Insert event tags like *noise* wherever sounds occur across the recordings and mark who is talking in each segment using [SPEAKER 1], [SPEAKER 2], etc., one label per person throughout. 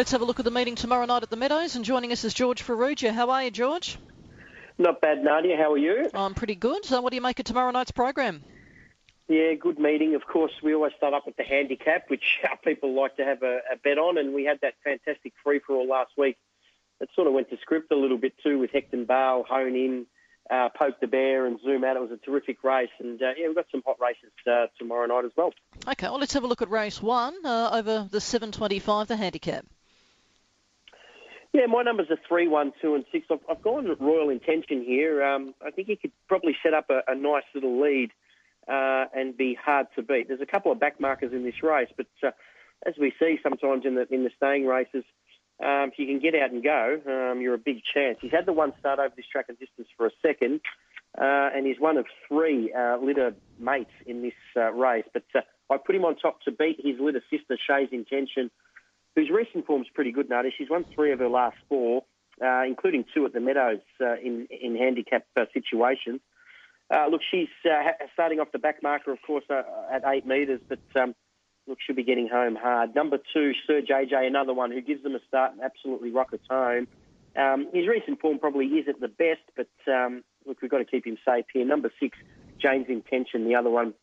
[SPEAKER 1] Let's have a look at the meeting tomorrow night at the Meadows. And joining us is George Farrugia. How are you, George?
[SPEAKER 2] Not bad, Nadia. How are you?
[SPEAKER 1] I'm pretty good. So, what do you make of tomorrow night's program?
[SPEAKER 2] Yeah, good meeting. Of course, we always start up with the handicap, which *laughs* our people like to have a, a bet on, and we had that fantastic free for all last week. It sort of went to script a little bit too with Hecton Bale, Hone In, uh, Poke the Bear, and Zoom Out. It was a terrific race, and uh, yeah, we've got some hot races uh, tomorrow night as well.
[SPEAKER 1] Okay, well, let's have a look at race one uh, over the 725, the handicap.
[SPEAKER 2] Yeah, my numbers are three, one, two, and six. I've, I've gone Royal Intention here. Um, I think he could probably set up a, a nice little lead uh, and be hard to beat. There's a couple of back markers in this race, but uh, as we see sometimes in the in the staying races, um, if you can get out and go, um, you're a big chance. He's had the one start over this track and distance for a second, uh, and he's one of three uh, litter mates in this uh, race. But uh, I put him on top to beat his litter sister Shay's Intention whose recent form's pretty good, Nadia. She's won three of her last four, uh, including two at the Meadows uh, in, in handicap uh, situations. Uh, look, she's uh, starting off the back marker, of course, uh, at eight metres, but um, look, she'll be getting home hard. Number two, Sir JJ, another one who gives them a start and absolutely rockets home. Um, his recent form probably isn't the best, but um, look, we've got to keep him safe here. Number six, Jane's Intention, the other one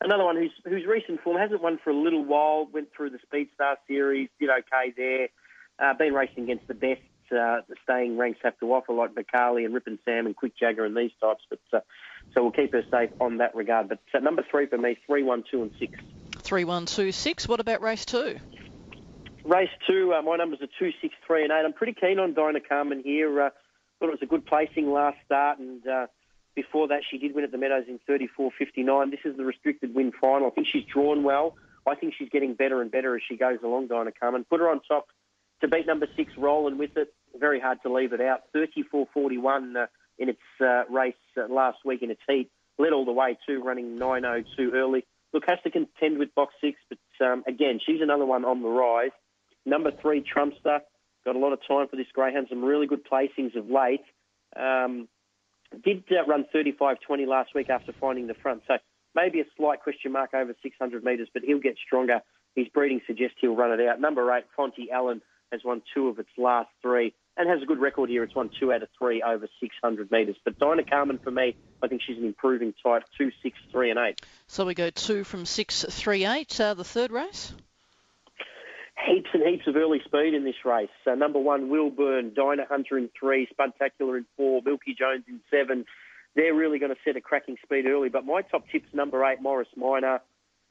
[SPEAKER 2] Another one whose whose recent form hasn't won for a little while. Went through the Speedstar Series, did okay there. Uh, been racing against the best. Uh, the staying ranks have to offer, like Bacali and Rip and Sam and Quick Jagger and these types. But uh, so we'll keep her safe on that regard. But uh, number three for me, three, one, two, and six.
[SPEAKER 1] Three, one, two, six. What about race two?
[SPEAKER 2] Race two, uh, my numbers are two, six, three, and eight. I'm pretty keen on Dyna Carmen here. Uh, thought it was a good placing last start, and uh, before that, she did win at the Meadows in 34.59. This is the restricted win final. I think she's drawn well. I think she's getting better and better as she goes along, Dyna Carmen. Put her on top to beat number six, rolling with it. Very hard to leave it out. 34.41 uh, in its uh, race uh, last week in its heat. Led all the way too, running 9.02 early. Look, has to contend with box six, but um, again, she's another one on the rise. Number three, Trumpster. Got a lot of time for this greyhound. Some really good placings of late. Um, did uh, run 35.20 last week after finding the front. So maybe a slight question mark over 600 metres, but he'll get stronger. His breeding suggests he'll run it out. Number eight, Fonty Allen, has won two of its last three and has a good record here. It's won two out of three over 600 metres. But Dyna Carmen, for me, I think she's an improving type, two, six, three, and eight.
[SPEAKER 1] So we go two from six, three, eight. Uh, the third race?
[SPEAKER 2] Heaps and heaps of early speed in this race. So number one, Wilburn, Dyna Hunter in three, Spudtacular in four, Milky Jones in seven. They're really going to set a cracking speed early. But my top tip's number eight, Morris Minor.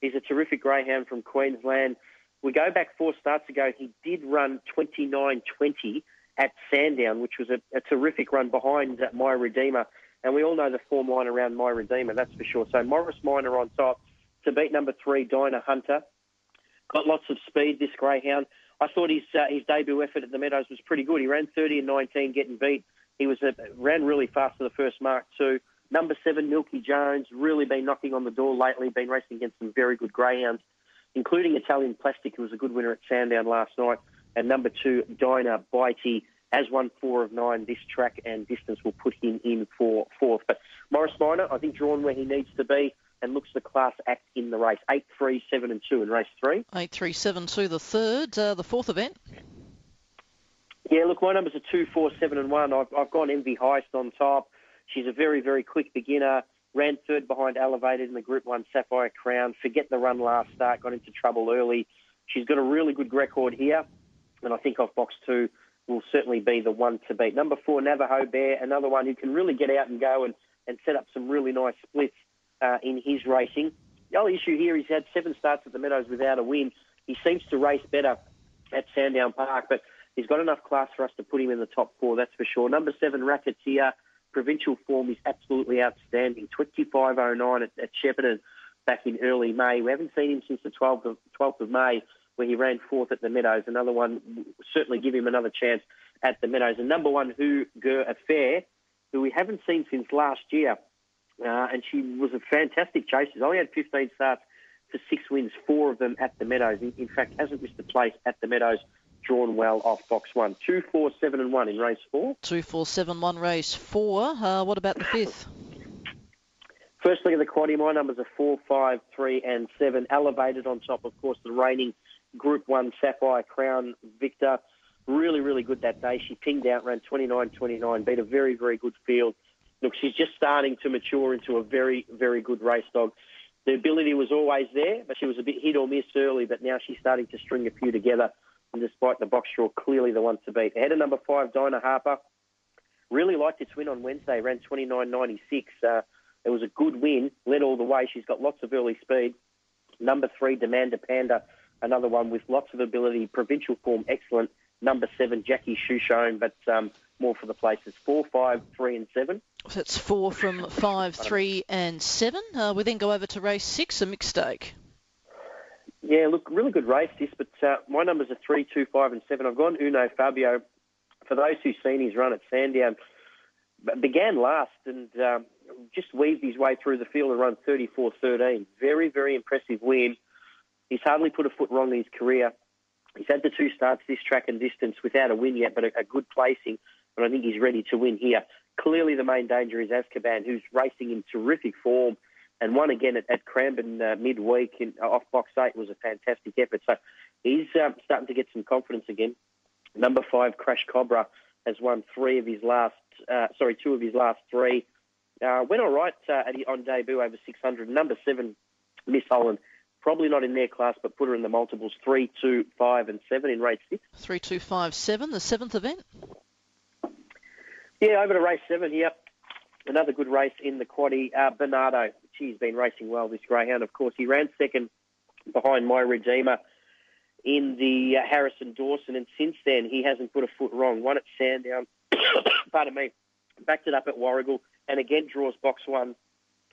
[SPEAKER 2] He's a terrific greyhound from Queensland. We go back four starts ago. He did run 29.20 at Sandown, which was a, a terrific run behind uh, My Redeemer. And we all know the form line around My Redeemer, that's for sure. So Morris Minor on top to beat number three, Dyna Hunter. Got lots of speed, this greyhound. I thought his uh, his debut effort at the Meadows was pretty good. He ran 30 and 19, getting beat. He was uh, ran really fast for the first mark too. Number seven, Milky Jones, really been knocking on the door lately. Been racing against some very good greyhounds, including Italian Plastic, who was a good winner at Sandown last night. And number two, Dyna Bitey, has won four of nine this track and distance will put him in for fourth. But Morris Minor, I think, drawn where he needs to be and looks the class act in the race. Eight, three, seven, and two in race three.
[SPEAKER 1] Eight, three, seven, two. The third, uh, the fourth event.
[SPEAKER 2] Yeah, look, my numbers are two, four, seven, and one. I've, I've gone Envy Heist on top. She's a very, very quick beginner. Ran third behind Elevated in the Group One Sapphire Crown. Forget the run last start. Got into trouble early. She's got a really good record here, and I think off box two will certainly be the one to beat. Number four, Navajo Bear, another one who can really get out and go and, and set up some really nice splits uh, in his racing. The only issue here, he's had seven starts at the Meadows without a win. He seems to race better at Sandown Park, but he's got enough class for us to put him in the top four, that's for sure. Number seven, Racketeer. Provincial form is absolutely outstanding. 25.09 at, at Shepparton back in early May. We haven't seen him since the 12th of, 12th of May where he ran fourth at the Meadows. Another one, certainly give him another chance at the Meadows. And number one, Who Ger Affair, who we haven't seen since last year. Uh, and she was a fantastic chaser. She's only had 15 starts for six wins, four of them at the Meadows. In, in fact, hasn't missed a place at the Meadows. Drawn well off box one. Two, four, seven, and one in race four.
[SPEAKER 1] Two, four, seven, one, race four. Uh, what about the fifth?
[SPEAKER 2] First look at the quaddy. My numbers are four, five, three, and seven. Elevated on top, of course, the reigning Group 1 Sapphire Crown victor. Really, really good that day. She pinged out, ran 29-29, beat a very, very good field. Look, she's just starting to mature into a very, very good race dog. The ability was always there, but she was a bit hit or miss early, but now she's starting to string a few together. And despite the box draw, clearly the one to beat. Ahead of number five, Dyna Harper. Really liked its win on Wednesday, ran 29.96. Uh, it was a good win, led all the way. She's got lots of early speed. Number three, Demanda Panda, another one with lots of ability. Provincial form, excellent. Number seven, Jackie Shoeshone, but um, more for the places. Four, five, three, and seven.
[SPEAKER 1] So it's four from five, three, and seven. Uh, we then go over to race six, a mixed stake.
[SPEAKER 2] Yeah, look, really good race this, but uh, my numbers are three, two, five, and seven. I've gone Uno Fabio. For those who've seen his run at Sandown, began last and um, just weaved his way through the field and run 34-13. Very, very impressive win. He's hardly put a foot wrong in his career. He's had the two starts this track and distance without a win yet, but a, a good placing. But I think he's ready to win here. Clearly, the main danger is Azkaban, who's racing in terrific form and won again at, at Cranbourne uh, midweek in, uh, off box eight was a fantastic effort. So he's um, starting to get some confidence again. Number five, Crash Cobra, has won three of his last, uh, sorry, two of his last three. Uh, went all right uh, on debut over 600. Number seven, Miss Holland, probably not in their class, but put her in the multiples three, two, five, and seven in race six.
[SPEAKER 1] Three, two, five, seven, the seventh event.
[SPEAKER 2] Yeah, over to race seven here. Another good race in the quaddy. Uh, Bernardo, he's been racing well, this greyhound, of course. He ran second behind My Redeemer in the uh, Harrison Dawson, and since then he hasn't put a foot wrong. One at Sandown, *coughs* pardon me, backed it up at Warragul, and again draws box one,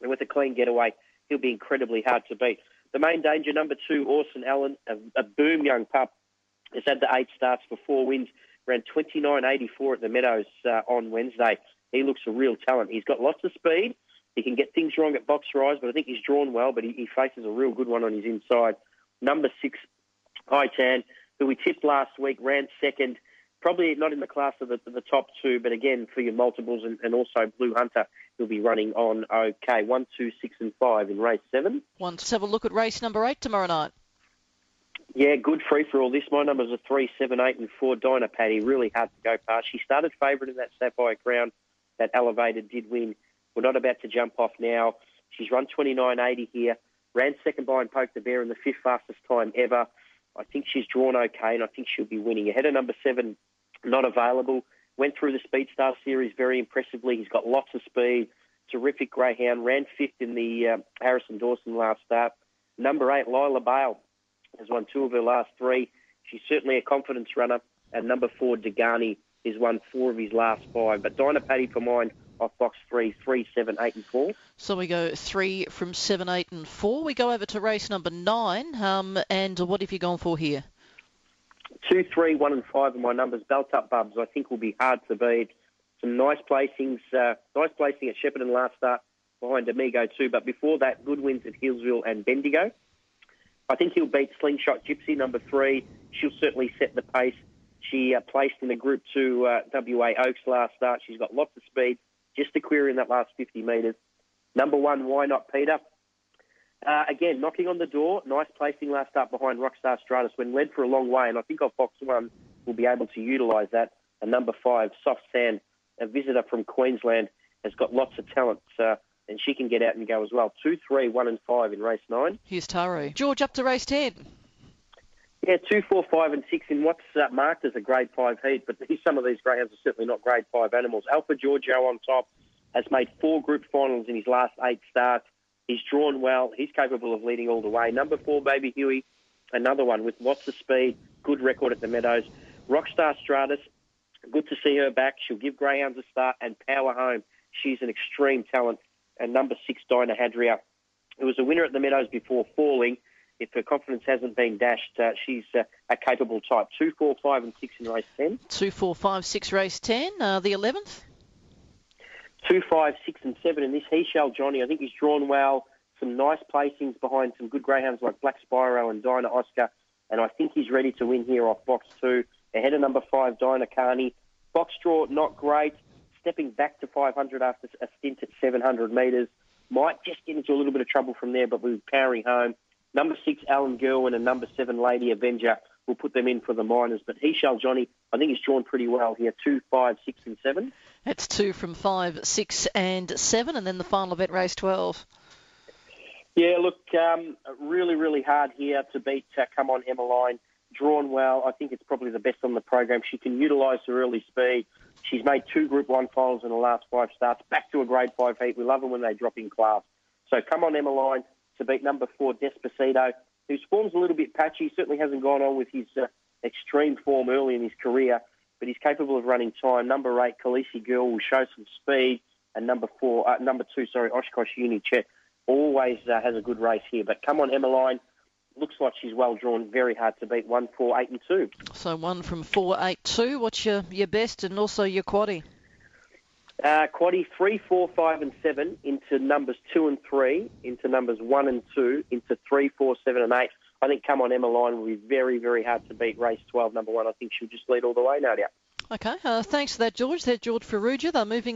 [SPEAKER 2] with a clean getaway, he'll be incredibly hard to beat. The main danger, number two, Orson Allen, a, a boom young pup, has had the eight starts for four wins, ran 29.84 at the Meadows uh, on Wednesday. He looks a real talent. He's got lots of speed. He can get things wrong at box rise, but I think he's drawn well, but he, he faces a real good one on his inside. Number six, Itan, who we tipped last week, ran second. Probably not in the class of the, the top two, but again, for your multiples and, and also Blue Hunter, he'll be running on okay. One, two, six, and five in race seven.
[SPEAKER 1] One, let's have a look at race number eight tomorrow night.
[SPEAKER 2] Yeah, good free for all this. My numbers are three, seven, eight, and four. Dyna Patty, really hard to go past. She started favourite in that Sapphire Crown, that elevated, did win. We're not about to jump off now. She's run 29.80 here. Ran second by and poked the Bear in the fifth fastest time ever. I think she's drawn okay, and I think she'll be winning. Ahead of number seven, not available. Went through the Speedstar Series very impressively. He's got lots of speed. Terrific greyhound. Ran fifth in the uh, Harrison Dawson last start. Number eight, Lila Bale, has won two of her last three. She's certainly a confidence runner. And number four, Degani, has won four of his last five. But Dyna Patty for mine off box three, three, seven, eight, and four.
[SPEAKER 1] So we go three from seven, eight, and four. We go over to race number nine. Um, and what have you gone for here?
[SPEAKER 2] Two, three, one, and five are my numbers. Belt up Bubs, I think will be hard to beat. Some nice placings, uh, nice placing at Shepparton last start behind Amigo too. But before that, good wins at Healesville and Bendigo. I think he'll beat Slingshot Gypsy, number three. She'll certainly set the pace. She uh, placed in the Group 2 uh, WA Oaks last start. She's got lots of speed, just a query in that last 50 metres. Number one, Why Not Peter? Uh, again, knocking on the door. Nice placing last start behind Rockstar Stratus when led for a long way, and I think off box one will be able to utilise that. And number five, Soft Sand, a visitor from Queensland, has got lots of talent. Uh, and she can get out and go as well. Two, three, one, and five in race nine.
[SPEAKER 1] Here's Taro. George, up to race ten.
[SPEAKER 2] Yeah, two, four, five, and six in what's uh, marked as a grade five heat, but *laughs* these, some of these greyhounds are certainly not grade five animals. Alpha Giorgio on top has made four group finals in his last eight starts. He's drawn well. He's capable of leading all the way. Number four, Baby Huey, another one with lots of speed, good record at the Meadows. Rockstar Stratus, good to see her back. She'll give greyhounds a start and power home. She's an extreme talent and number six, Dyna Hadria, who was a winner at the Meadows before falling. If her confidence hasn't been dashed, uh, she's uh, a capable type. Two, four, five, and six in race ten.
[SPEAKER 1] Two, four, five, six, race ten. Uh, the eleventh.
[SPEAKER 2] Two, five, six, and seven in this. He shall Johnny. I think he's drawn well. Some nice placings behind some good greyhounds like Black Spyro and Dyna Oscar, and I think he's ready to win here off box two. Ahead of number five, Dyna Carney. Box draw not great stepping back to 500 after a stint at 700 metres. Might just get into a little bit of trouble from there, but we're powering home. Number six, Alan Gerwin, and number seven, Lady Avenger will put them in for the minors. But he shall Johnny, I think he's drawn pretty well here. Two, five, six, and seven.
[SPEAKER 1] That's two from five, six, and seven, and then the final event, race twelve.
[SPEAKER 2] Yeah, look, um, really, really hard here to beat. Uh, come on, Emmeline. Drawn well. I think it's probably the best on the program. She can utilise her early speed. She's made two Group One finals in the last five starts. Back to a Grade Five heat. We love them when they drop in class. So come on, Emmeline, to beat number four, Despacito, whose form's a little bit patchy. Certainly hasn't gone on with his uh, extreme form early in his career, but he's capable of running time. Number eight, Khaleesi Girl, will show some speed, and number four, uh, number two, sorry, Oshkosh Uni Chet always uh, has a good race here. But come on, Emmeline. Looks like she's well drawn, very hard to beat. One, four, eight, and two.
[SPEAKER 1] So one from four, eight, two. What's your your best and also your quaddy?
[SPEAKER 2] Uh, quaddy three, four, five, and seven into numbers two and three, into numbers one and two, into three, four, seven, and eight. I think Come On Emmeline will be very, very hard to beat. Race 12, number one. I think she'll just lead all the way, Nadia.
[SPEAKER 1] Okay, uh, thanks for that, George. There's George Farrugia. They're moving